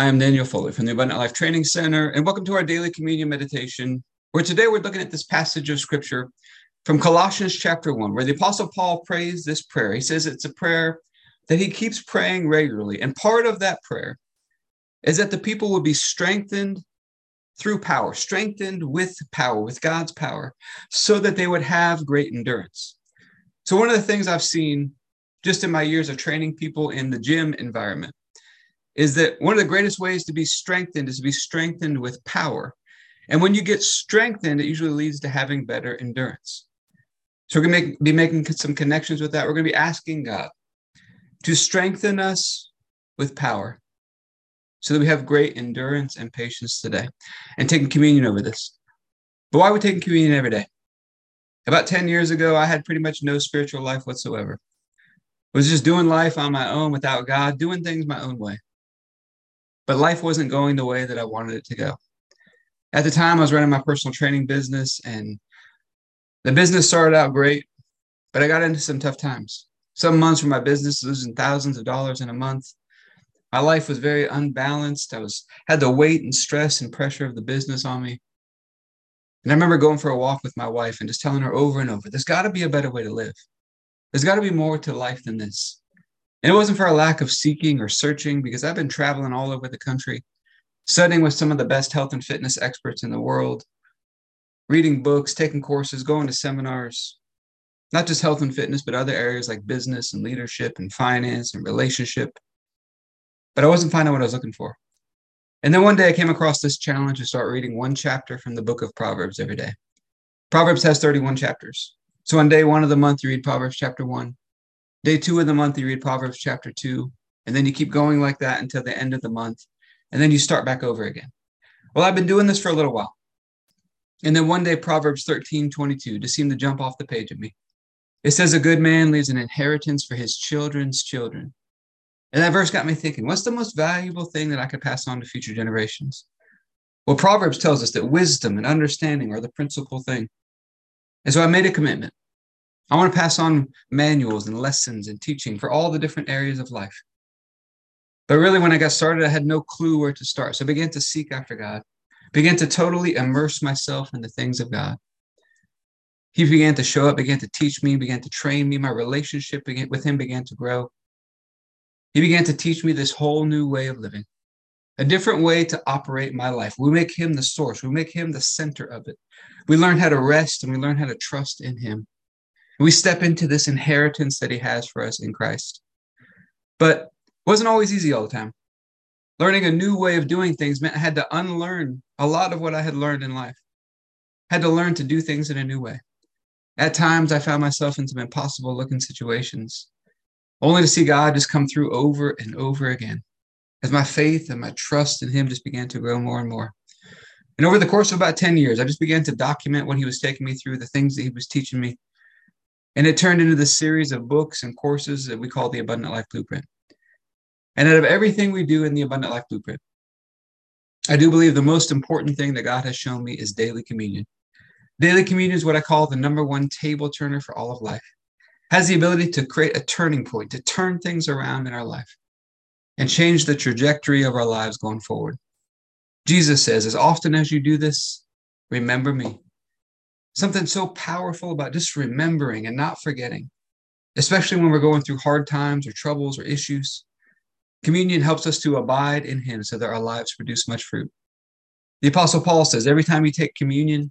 I am Daniel Foley from the Abundant Life Training Center, and welcome to our daily communion meditation, where today we're looking at this passage of scripture from Colossians chapter 1, where the Apostle Paul prays this prayer. He says it's a prayer that he keeps praying regularly. And part of that prayer is that the people will be strengthened through power, strengthened with power, with God's power, so that they would have great endurance. So, one of the things I've seen just in my years of training people in the gym environment is that one of the greatest ways to be strengthened is to be strengthened with power. And when you get strengthened, it usually leads to having better endurance. So we're going to make, be making some connections with that. We're going to be asking God to strengthen us with power so that we have great endurance and patience today and taking communion over this. But why are we taking communion every day? About 10 years ago, I had pretty much no spiritual life whatsoever. I was just doing life on my own without God, doing things my own way but life wasn't going the way that I wanted it to go. At the time, I was running my personal training business, and the business started out great, but I got into some tough times. Some months where my business losing thousands of dollars in a month. My life was very unbalanced. I was had the weight and stress and pressure of the business on me. And I remember going for a walk with my wife and just telling her over and over, there's got to be a better way to live. There's got to be more to life than this. And it wasn't for a lack of seeking or searching, because I've been traveling all over the country, studying with some of the best health and fitness experts in the world, reading books, taking courses, going to seminars, not just health and fitness, but other areas like business and leadership and finance and relationship. But I wasn't finding what I was looking for. And then one day I came across this challenge to start reading one chapter from the book of Proverbs every day. Proverbs has 31 chapters. So on day one of the month, you read Proverbs chapter one. Day two of the month, you read Proverbs chapter two, and then you keep going like that until the end of the month, and then you start back over again. Well, I've been doing this for a little while. And then one day, Proverbs 13 22 just seemed to jump off the page at me. It says, A good man leaves an inheritance for his children's children. And that verse got me thinking, what's the most valuable thing that I could pass on to future generations? Well, Proverbs tells us that wisdom and understanding are the principal thing. And so I made a commitment. I want to pass on manuals and lessons and teaching for all the different areas of life. But really, when I got started, I had no clue where to start. So I began to seek after God, began to totally immerse myself in the things of God. He began to show up, began to teach me, began to train me. My relationship with Him began to grow. He began to teach me this whole new way of living, a different way to operate my life. We make Him the source, we make Him the center of it. We learn how to rest and we learn how to trust in Him. We step into this inheritance that he has for us in Christ. But it wasn't always easy all the time. Learning a new way of doing things meant I had to unlearn a lot of what I had learned in life. I had to learn to do things in a new way. At times, I found myself in some impossible looking situations, only to see God just come through over and over again as my faith and my trust in Him just began to grow more and more. And over the course of about 10 years, I just began to document what He was taking me through, the things that He was teaching me, and it turned into this series of books and courses that we call the Abundant Life Blueprint. And out of everything we do in the Abundant Life Blueprint, I do believe the most important thing that God has shown me is daily communion. Daily communion is what I call the number one table turner for all of life. Has the ability to create a turning point, to turn things around in our life and change the trajectory of our lives going forward. Jesus says, as often as you do this, remember me something so powerful about just remembering and not forgetting, especially when we're going through hard times or troubles or issues. Communion helps us to abide in Him so that our lives produce much fruit. The Apostle Paul says every time you take communion,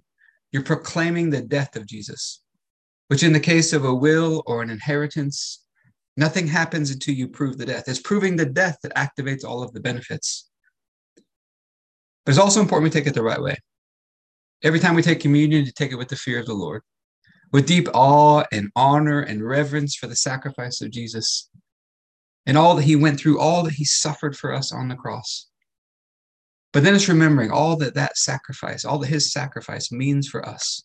you're proclaiming the death of Jesus, which in the case of a will or an inheritance, nothing happens until you prove the death. It's proving the death that activates all of the benefits. But it's also important we take it the right way. Every time we take communion, to take it with the fear of the Lord, with deep awe and honor and reverence for the sacrifice of Jesus and all that he went through, all that he suffered for us on the cross. But then it's remembering all that that sacrifice, all that his sacrifice means for us,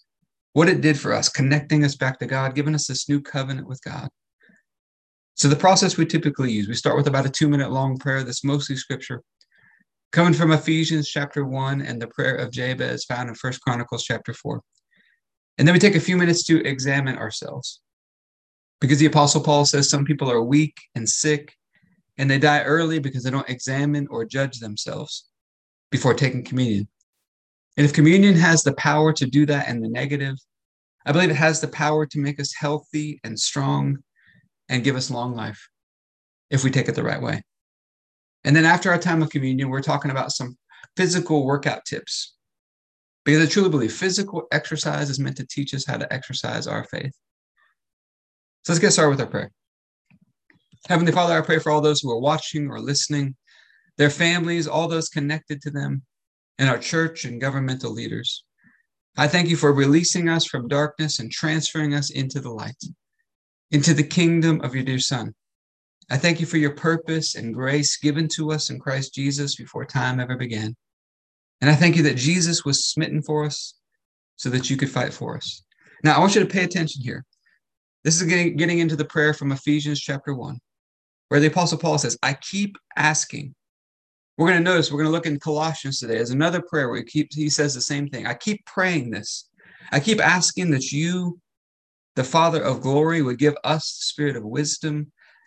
what it did for us, connecting us back to God, giving us this new covenant with God. So the process we typically use, we start with about a two minute long prayer that's mostly scripture. Coming from Ephesians chapter 1 and the prayer of Jabez found in First Chronicles chapter 4. And then we take a few minutes to examine ourselves. Because the Apostle Paul says some people are weak and sick, and they die early because they don't examine or judge themselves before taking communion. And if communion has the power to do that in the negative, I believe it has the power to make us healthy and strong and give us long life if we take it the right way. And then after our time of communion, we're talking about some physical workout tips because I truly believe physical exercise is meant to teach us how to exercise our faith. So let's get started with our prayer. Heavenly Father, I pray for all those who are watching or listening, their families, all those connected to them, and our church and governmental leaders. I thank you for releasing us from darkness and transferring us into the light, into the kingdom of your dear Son. I thank you for your purpose and grace given to us in Christ Jesus before time ever began. And I thank you that Jesus was smitten for us so that you could fight for us. Now, I want you to pay attention here. This is getting, getting into the prayer from Ephesians chapter 1, where the Apostle Paul says, I keep asking we're going to notice, we're going to look in Colossians today as another prayer where he, keeps, he says the same thing. I keep praying this. I keep asking that you, the Father of glory, would give us the spirit of wisdom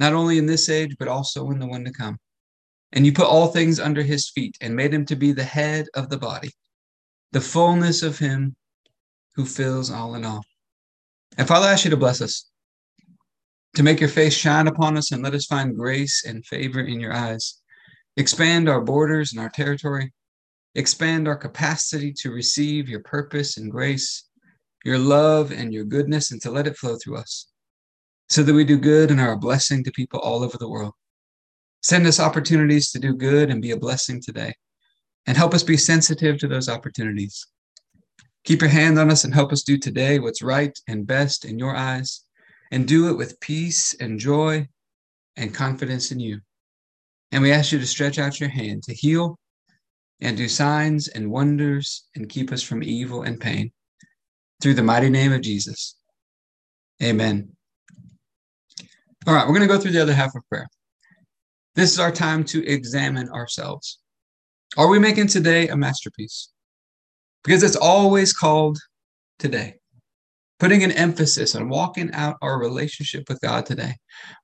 not only in this age, but also in the one to come. And you put all things under his feet and made him to be the head of the body, the fullness of him who fills all in all. And Father, I ask you to bless us, to make your face shine upon us and let us find grace and favor in your eyes expand our borders and our territory, expand our capacity to receive your purpose and grace, your love and your goodness, and to let it flow through us so that we do good and are a blessing to people all over the world. Send us opportunities to do good and be a blessing today, and help us be sensitive to those opportunities. Keep your hand on us and help us do today what's right and best in your eyes, and do it with peace and joy and confidence in you. And we ask you to stretch out your hand to heal and do signs and wonders and keep us from evil and pain. Through the mighty name of Jesus. Amen. All right, we're going to go through the other half of prayer. This is our time to examine ourselves. Are we making today a masterpiece? Because it's always called today putting an emphasis on walking out our relationship with God today,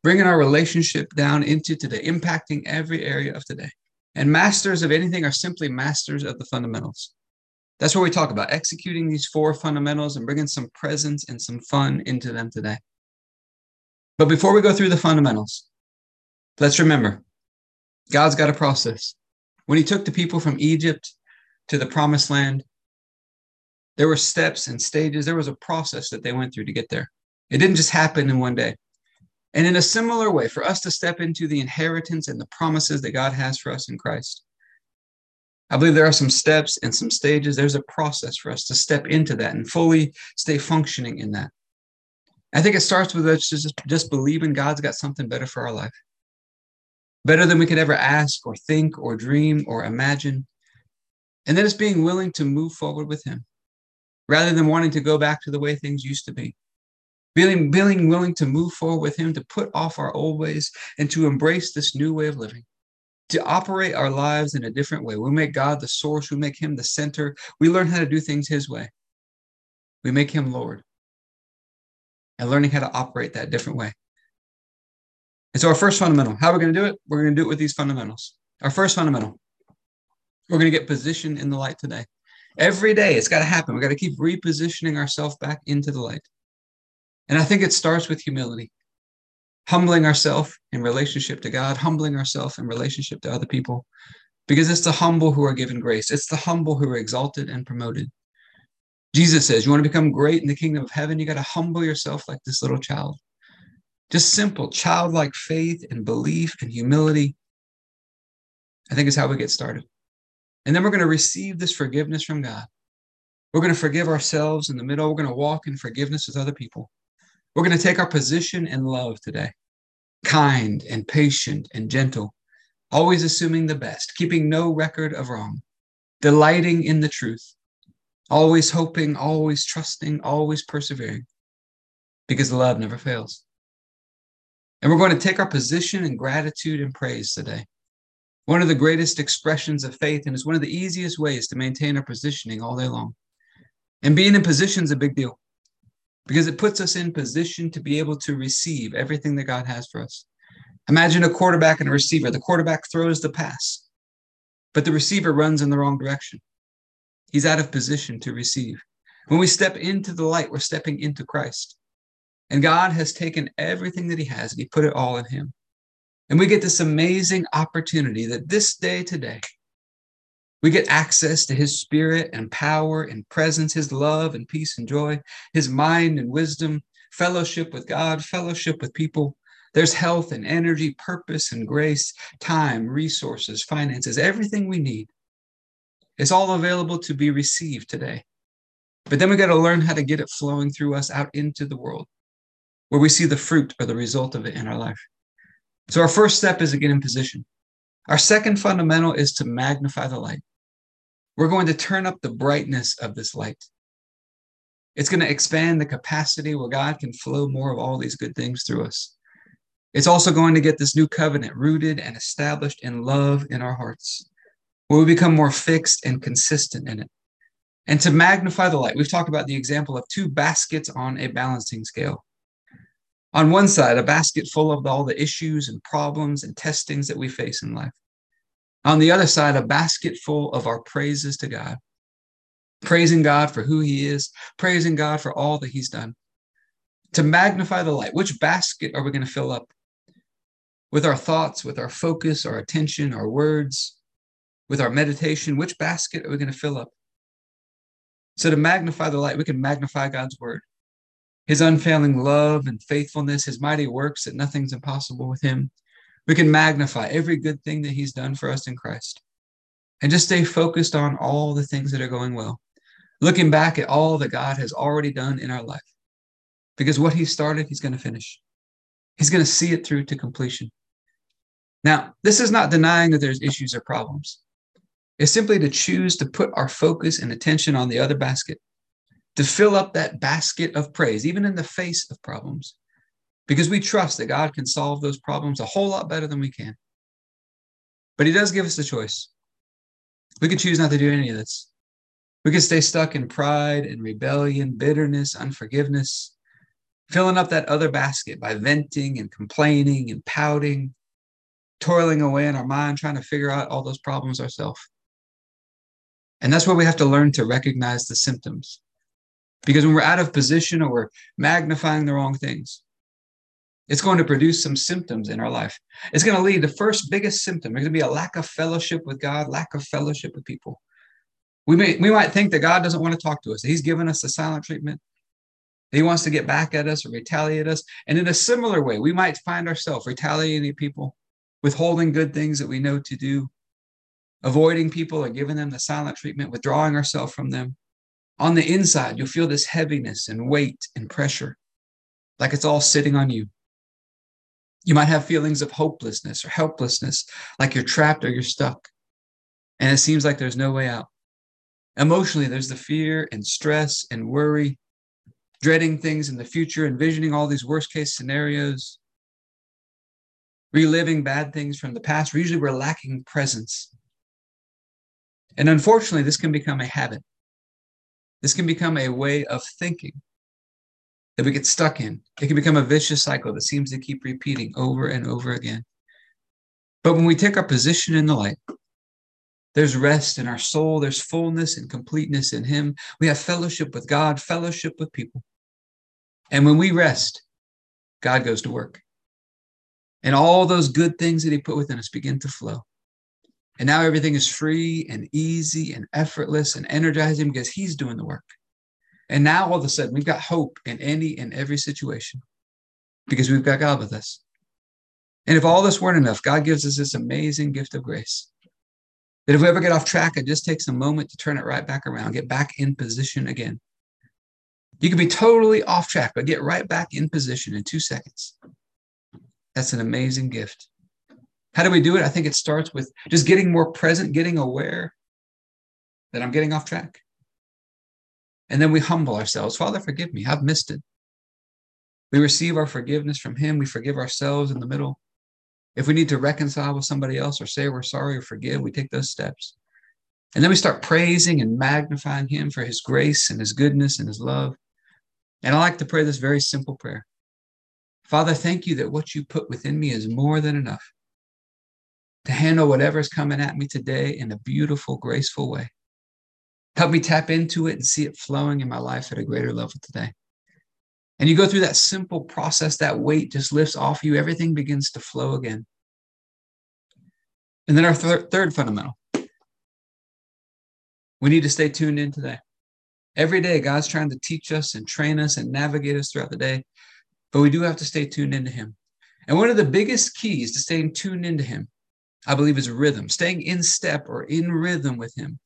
bringing our relationship down into today, impacting every area of today. And masters of anything are simply masters of the fundamentals. That's what we talk about executing these four fundamentals and bringing some presence and some fun into them today. But before we go through the fundamentals, let's remember God's got a process. When he took the people from Egypt to the promised land, there were steps and stages. There was a process that they went through to get there. It didn't just happen in one day. And in a similar way, for us to step into the inheritance and the promises that God has for us in Christ, I believe there are some steps and some stages. There's a process for us to step into that and fully stay functioning in that. I think it starts with us just, just believing God's got something better for our life, better than we could ever ask or think or dream or imagine. And then it's being willing to move forward with Him rather than wanting to go back to the way things used to be. Being, being willing to move forward with Him, to put off our old ways, and to embrace this new way of living, to operate our lives in a different way. We make God the source, we make Him the center. We learn how to do things His way. We make Him Lord. And learning how to operate that different way. And so, our first fundamental, how are we going to do it? We're going to do it with these fundamentals. Our first fundamental, we're going to get positioned in the light today. Every day, it's got to happen. We've got to keep repositioning ourselves back into the light. And I think it starts with humility, humbling ourselves in relationship to God, humbling ourselves in relationship to other people, because it's the humble who are given grace. It's the humble who are exalted and promoted. Jesus says, You want to become great in the kingdom of heaven? You got to humble yourself like this little child. Just simple, childlike faith and belief and humility. I think is how we get started. And then we're going to receive this forgiveness from God. We're going to forgive ourselves in the middle. We're going to walk in forgiveness with other people. We're going to take our position in love today, kind and patient and gentle. always assuming the best, keeping no record of wrong, delighting in the truth, always hoping, always trusting, always persevering, because the love never fails. And we're going to take our position in gratitude and praise today. One of the greatest expressions of faith, and is one of the easiest ways to maintain our positioning all day long. And being in position is a big deal because it puts us in position to be able to receive everything that God has for us. Imagine a quarterback and a receiver. The quarterback throws the pass, but the receiver runs in the wrong direction. He's out of position to receive. When we step into the light, we're stepping into Christ. And God has taken everything that He has and He put it all in Him. And we get this amazing opportunity that this day today, we get access to His Spirit and power and presence, His love and peace and joy, His mind and wisdom, fellowship with God, fellowship with people. There's health and energy, purpose and grace, time, resources, finances, everything we need. It's all available to be received today. But then we got to learn how to get it flowing through us out into the world where we see the fruit or the result of it in our life. So our first step is to get in position. Our second fundamental is to magnify the light. We're going to turn up the brightness of this light. It's going to expand the capacity where God can flow more of all these good things through us. It's also going to get this new covenant rooted and established in love in our hearts, where we become more fixed and consistent in it. And to magnify the light, we've talked about the example of two baskets on a balancing scale. On one side, a basket full of all the issues and problems and testings that we face in life. On the other side, a basket full of our praises to God, praising God for who He is, praising God for all that He's done. To magnify the light, which basket are we going to fill up? With our thoughts, with our focus, our attention, our words, with our meditation, which basket are we going to fill up? So, to magnify the light, we can magnify God's word his unfailing love and faithfulness, his mighty works that nothing's impossible with him. We can magnify every good thing that he's done for us in Christ and just stay focused on all the things that are going well, looking back at all that God has already done in our life. Because what he started, he's going to finish. He's going to see it through to completion. Now, this is not denying that there's issues or problems. It's simply to choose to put our focus and attention on the other basket to fill up that basket of praise, even in the face of problems, because we trust that God can solve those problems a whole lot better than we can. But He does give us the choice. We can choose not to do any of this. We can stay stuck in pride and rebellion, bitterness, unforgiveness, filling up that other basket by venting and complaining and pouting, toiling away in our mind, trying to figure out all those problems ourselves. And that's where we have to learn to recognize the symptoms because when we're out of position or we're magnifying the wrong things, it's going to produce some symptoms in our life. It's going to lead the first biggest symptom. There's going to be a lack of fellowship with God, lack of fellowship with people. We may we might think that God doesn't want to talk to us. He's given us the silent treatment. He wants to get back at us or retaliate us. And in a similar way, we might find ourselves retaliating people, withholding good things that we know to do, avoiding people or giving them the silent treatment, withdrawing ourselves from them. On the inside, you'll feel this heaviness and weight and pressure, like it's all sitting on you. You might have feelings of hopelessness or helplessness, like you're trapped or you're stuck, and it seems like there's no way out. Emotionally, there's the fear and stress and worry, dreading things in the future, envisioning all these worst case scenarios, reliving bad things from the past. Usually, we're lacking presence. And unfortunately, this can become a habit. This can become a way of thinking that we get stuck in. It can become a vicious cycle that seems to keep repeating over and over again. But when we take our position in the light, there's rest in our soul, there's fullness and completeness in Him. We have fellowship with God, fellowship with people. And when we rest, God goes to work. And all those good things that He put within us begin to flow. And now everything is free and easy and effortless and energizing because he's doing the work. And now all of a sudden we've got hope in any and every situation because we've got God with us. And if all this weren't enough, God gives us this amazing gift of grace. That if we ever get off track, it just takes a moment to turn it right back around, get back in position again. You can be totally off track, but get right back in position in two seconds. That's an amazing gift. How do we do it? I think it starts with just getting more present, getting aware that I'm getting off track. And then we humble ourselves. Father, forgive me. I've missed it. We receive our forgiveness from Him. We forgive ourselves in the middle. If we need to reconcile with somebody else or say we're sorry or forgive, we take those steps. And then we start praising and magnifying Him for His grace and His goodness and His love. And I like to pray this very simple prayer Father, thank you that what you put within me is more than enough to handle whatever's coming at me today in a beautiful, graceful way. Help me tap into it and see it flowing in my life at a greater level today. And you go through that simple process, that weight just lifts off you, everything begins to flow again. And then our th- third fundamental we need to stay tuned in today. Every day, God's trying to teach us and train us and navigate us throughout the day, but we do have to stay tuned into Him. And one of the biggest keys to staying tuned into Him, I believe, is rhythm, staying in step or in rhythm with Him.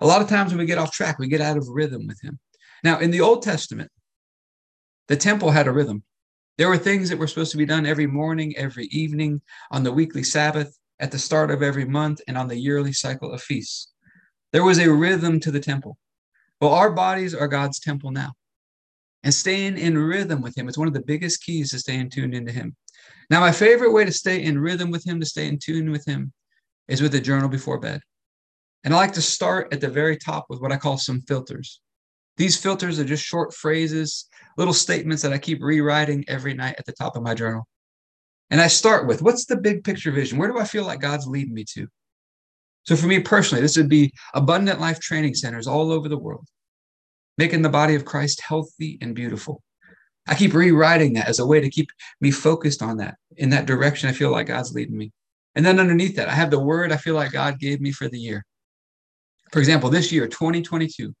A lot of times when we get off track, we get out of rhythm with Him. Now, in the Old Testament, the temple had a rhythm. There were things that were supposed to be done every morning, every evening, on the weekly Sabbath, at the start of every month, and on the yearly cycle of feasts. There was a rhythm to the temple. Well, our bodies are God's temple now. And staying in rhythm with Him is one of the biggest keys to staying tuned into Him. Now, my favorite way to stay in rhythm with Him, to stay in tune with Him, is with a journal before bed. And I like to start at the very top with what I call some filters. These filters are just short phrases, little statements that I keep rewriting every night at the top of my journal. And I start with what's the big picture vision? Where do I feel like God's leading me to? So for me personally, this would be abundant life training centers all over the world, making the body of Christ healthy and beautiful. I keep rewriting that as a way to keep me focused on that in that direction. I feel like God's leading me. And then underneath that, I have the word I feel like God gave me for the year. For example, this year, 2022,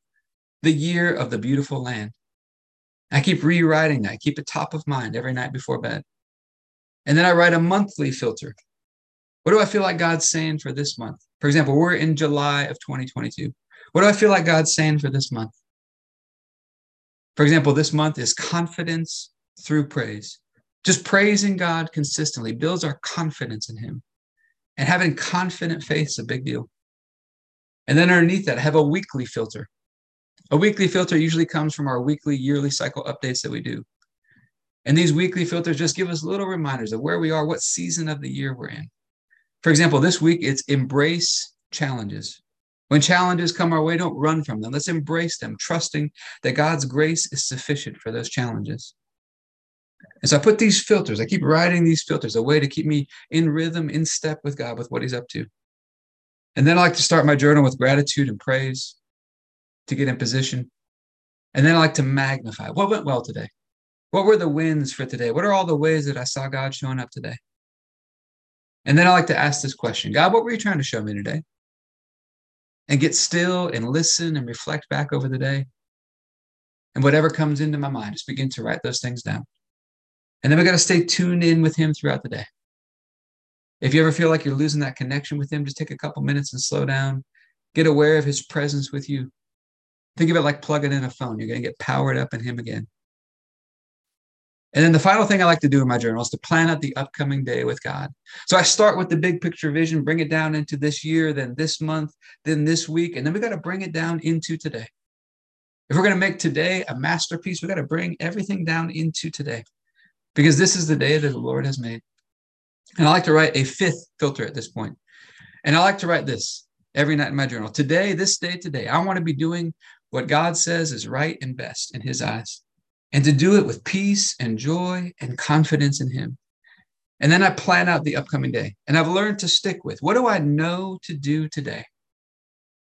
the year of the beautiful land. I keep rewriting that, I keep it top of mind every night before bed. And then I write a monthly filter. What do I feel like God's saying for this month? For example, we're in July of 2022. What do I feel like God's saying for this month? For example, this month is confidence through praise. Just praising God consistently builds our confidence in Him. And having confident faith is a big deal. And then underneath that, have a weekly filter. A weekly filter usually comes from our weekly, yearly cycle updates that we do. And these weekly filters just give us little reminders of where we are, what season of the year we're in. For example, this week it's embrace challenges. When challenges come our way, don't run from them. Let's embrace them, trusting that God's grace is sufficient for those challenges. And so I put these filters, I keep writing these filters, a way to keep me in rhythm, in step with God, with what He's up to. And then I like to start my journal with gratitude and praise to get in position. And then I like to magnify what went well today. What were the wins for today? What are all the ways that I saw God showing up today? And then I like to ask this question God, what were you trying to show me today? And get still and listen and reflect back over the day. And whatever comes into my mind, just begin to write those things down. And then we got to stay tuned in with Him throughout the day. If you ever feel like you're losing that connection with Him, just take a couple minutes and slow down. Get aware of His presence with you. Think of it like plugging in a phone. You're going to get powered up in Him again. And then the final thing I like to do in my journal is to plan out the upcoming day with God. So I start with the big picture vision, bring it down into this year, then this month, then this week, and then we got to bring it down into today. If we're going to make today a masterpiece, we got to bring everything down into today because this is the day that the Lord has made. And I like to write a fifth filter at this point. And I like to write this every night in my journal. Today, this day, today, I want to be doing what God says is right and best in his eyes, and to do it with peace and joy and confidence in him. And then I plan out the upcoming day. And I've learned to stick with what do I know to do today?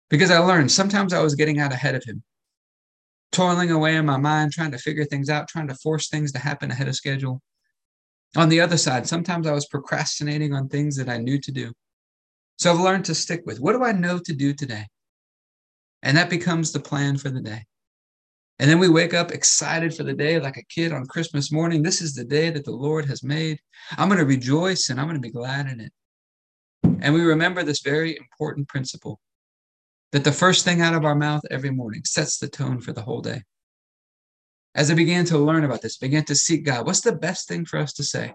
Because I learned sometimes I was getting out ahead of him, toiling away in my mind, trying to figure things out, trying to force things to happen ahead of schedule. On the other side, sometimes I was procrastinating on things that I knew to do. So I've learned to stick with what do I know to do today? And that becomes the plan for the day. And then we wake up excited for the day like a kid on Christmas morning. This is the day that the Lord has made. I'm going to rejoice and I'm going to be glad in it. And we remember this very important principle that the first thing out of our mouth every morning sets the tone for the whole day. As I began to learn about this, began to seek God, what's the best thing for us to say?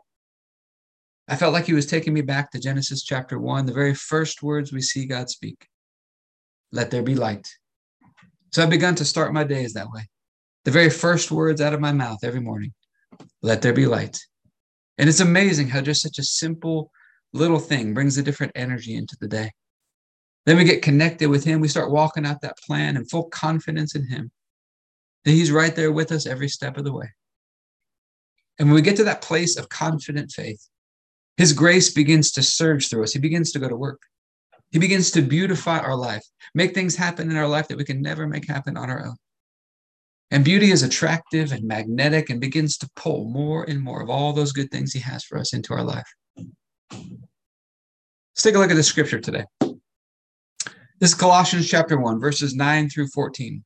I felt like he was taking me back to Genesis chapter one, the very first words we see God speak let there be light. So I've begun to start my days that way. The very first words out of my mouth every morning let there be light. And it's amazing how just such a simple little thing brings a different energy into the day. Then we get connected with Him. We start walking out that plan and full confidence in Him that He's right there with us every step of the way. And when we get to that place of confident faith, His grace begins to surge through us. He begins to go to work. He begins to beautify our life, make things happen in our life that we can never make happen on our own. And beauty is attractive and magnetic and begins to pull more and more of all those good things He has for us into our life. Let's take a look at the scripture today. This is Colossians chapter 1, verses 9 through 14.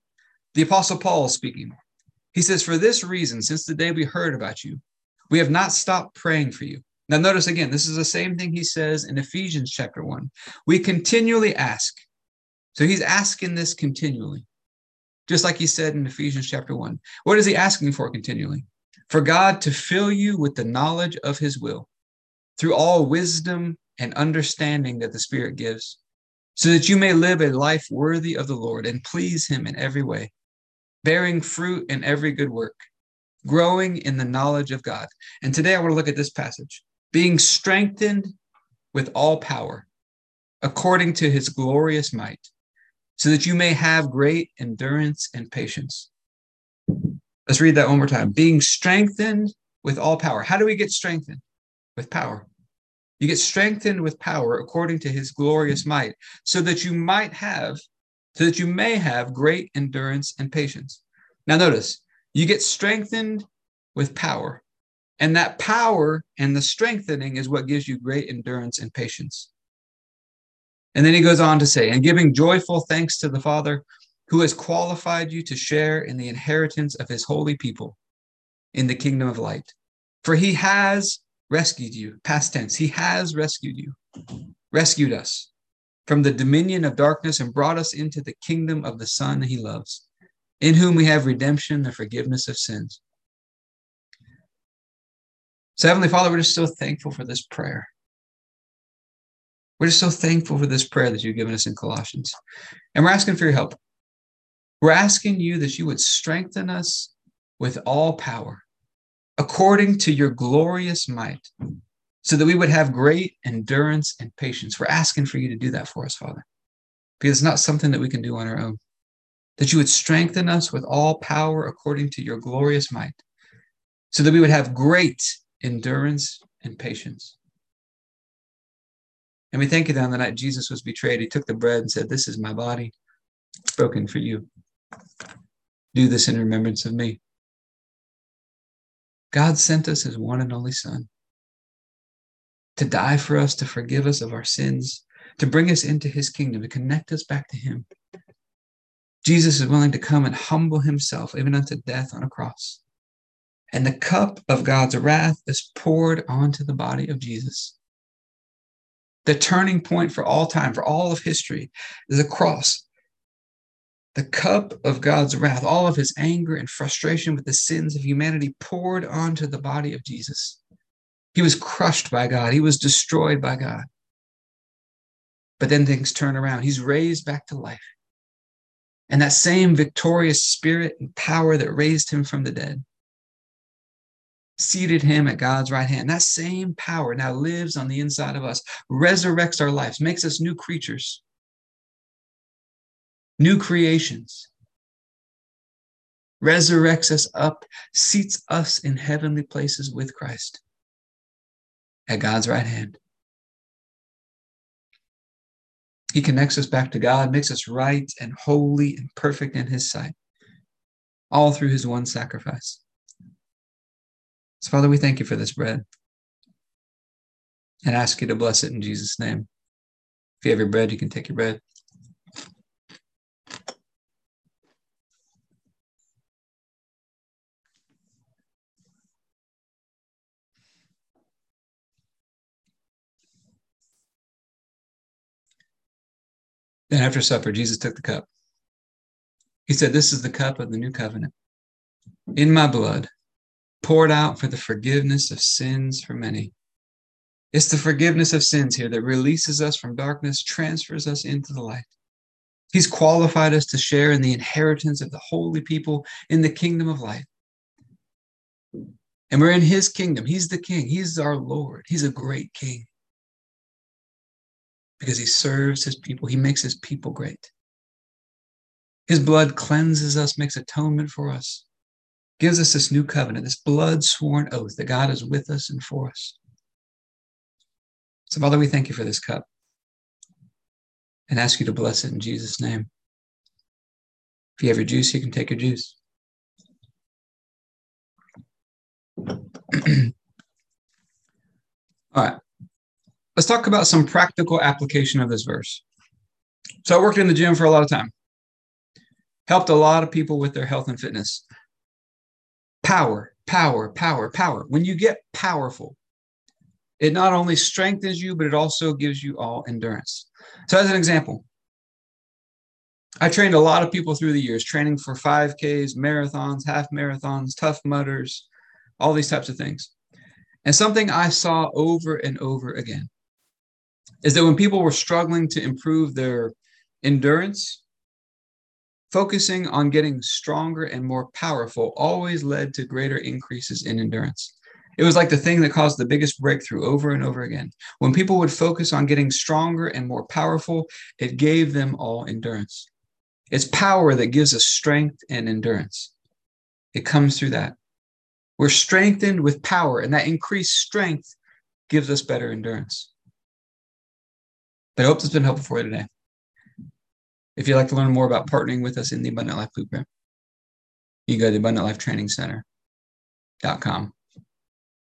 The Apostle Paul is speaking. He says, For this reason, since the day we heard about you, we have not stopped praying for you. Now, notice again, this is the same thing he says in Ephesians chapter 1. We continually ask. So he's asking this continually, just like he said in Ephesians chapter 1. What is he asking for continually? For God to fill you with the knowledge of his will through all wisdom and understanding that the Spirit gives, so that you may live a life worthy of the Lord and please him in every way, bearing fruit in every good work, growing in the knowledge of God. And today I want to look at this passage being strengthened with all power according to his glorious might, so that you may have great endurance and patience. Let's read that one more time. Being strengthened with all power. How do we get strengthened? With power. You get strengthened with power according to his glorious might, so that you might have, so that you may have great endurance and patience. Now, notice, you get strengthened with power. And that power and the strengthening is what gives you great endurance and patience. And then he goes on to say, and giving joyful thanks to the Father who has qualified you to share in the inheritance of his holy people in the kingdom of light. For he has rescued you, past tense, he has rescued you, rescued us from the dominion of darkness and brought us into the kingdom of the Son he loves, in whom we have redemption, the forgiveness of sins. So, Heavenly Father, we're just so thankful for this prayer. We're just so thankful for this prayer that you've given us in Colossians. And we're asking for your help. We're asking you that you would strengthen us with all power according to your glorious might, so that we would have great endurance and patience. We're asking for you to do that for us, Father, because it's not something that we can do on our own. That you would strengthen us with all power according to your glorious might, so that we would have great endurance, and patience. And we thank you that on the night Jesus was betrayed, he took the bread and said, This is my body broken for you. Do this in remembrance of me. God sent us his one and only Son to die for us, to forgive us of our sins, to bring us into his kingdom, to connect us back to him. Jesus is willing to come and humble himself even unto death on a cross and the cup of God's wrath is poured onto the body of Jesus. The turning point for all time, for all of history, is a cross. The cup of God's wrath, all of his anger and frustration with the sins of humanity poured onto the body of Jesus. He was crushed by God, he was destroyed by God. But then things turn around. He's raised back to life. And that same victorious spirit and power that raised him from the dead seated him at God's right hand. That same power now lives on the inside of us, resurrects our lives, makes us new creatures, new creations, resurrects us up, seats us in heavenly places with Christ at God's right hand. He connects us back to God, makes us right and holy and perfect in His sight, all through His one sacrifice. So, Father, we thank you for this bread and ask you to bless it in Jesus' name. If you have your bread, you can take your bread. Then after supper, Jesus took the cup. He said, This is the cup of the new covenant in my blood poured out for the forgiveness of sins for many. It's the forgiveness of sins here that releases us from darkness, transfers us into the light. He's qualified us to share in the inheritance of the holy people in the kingdom of light. And we're in his kingdom. He's the king. He's our Lord. He's a great king because he serves his people. He makes his people great. His blood cleanses us, makes atonement for us, gives us this new covenant, this blood sworn oath that God is with us and for us. So, Father, we thank you for this cup and ask you to bless it in Jesus' name. If you have your juice, you can take your juice. All right. Let's talk about some practical application of this verse. So I worked in the gym for a lot of time. Helped a lot of people with their health and fitness. Power, power, power, power. When you get powerful, it not only strengthens you, but it also gives you all endurance. So, as an example, I trained a lot of people through the years, training for 5Ks, marathons, half marathons, Tough Mudders, all these types of things. And something I saw over and over again is that when people were struggling to improve their endurance, focusing on getting stronger and more powerful always led to greater increases in endurance. It was like the thing that caused the biggest breakthrough over and over again. When people would focus on getting stronger and more powerful, it gave them all endurance. It's power that gives us strength and endurance. It comes through that. We're strengthened with power, and that increased strength gives us better endurance. But I hope this has been helpful for you today. If you'd like to learn more about partnering with us in the Abundant Life Blueprint, you go to abundantlifetrainingcenter.com.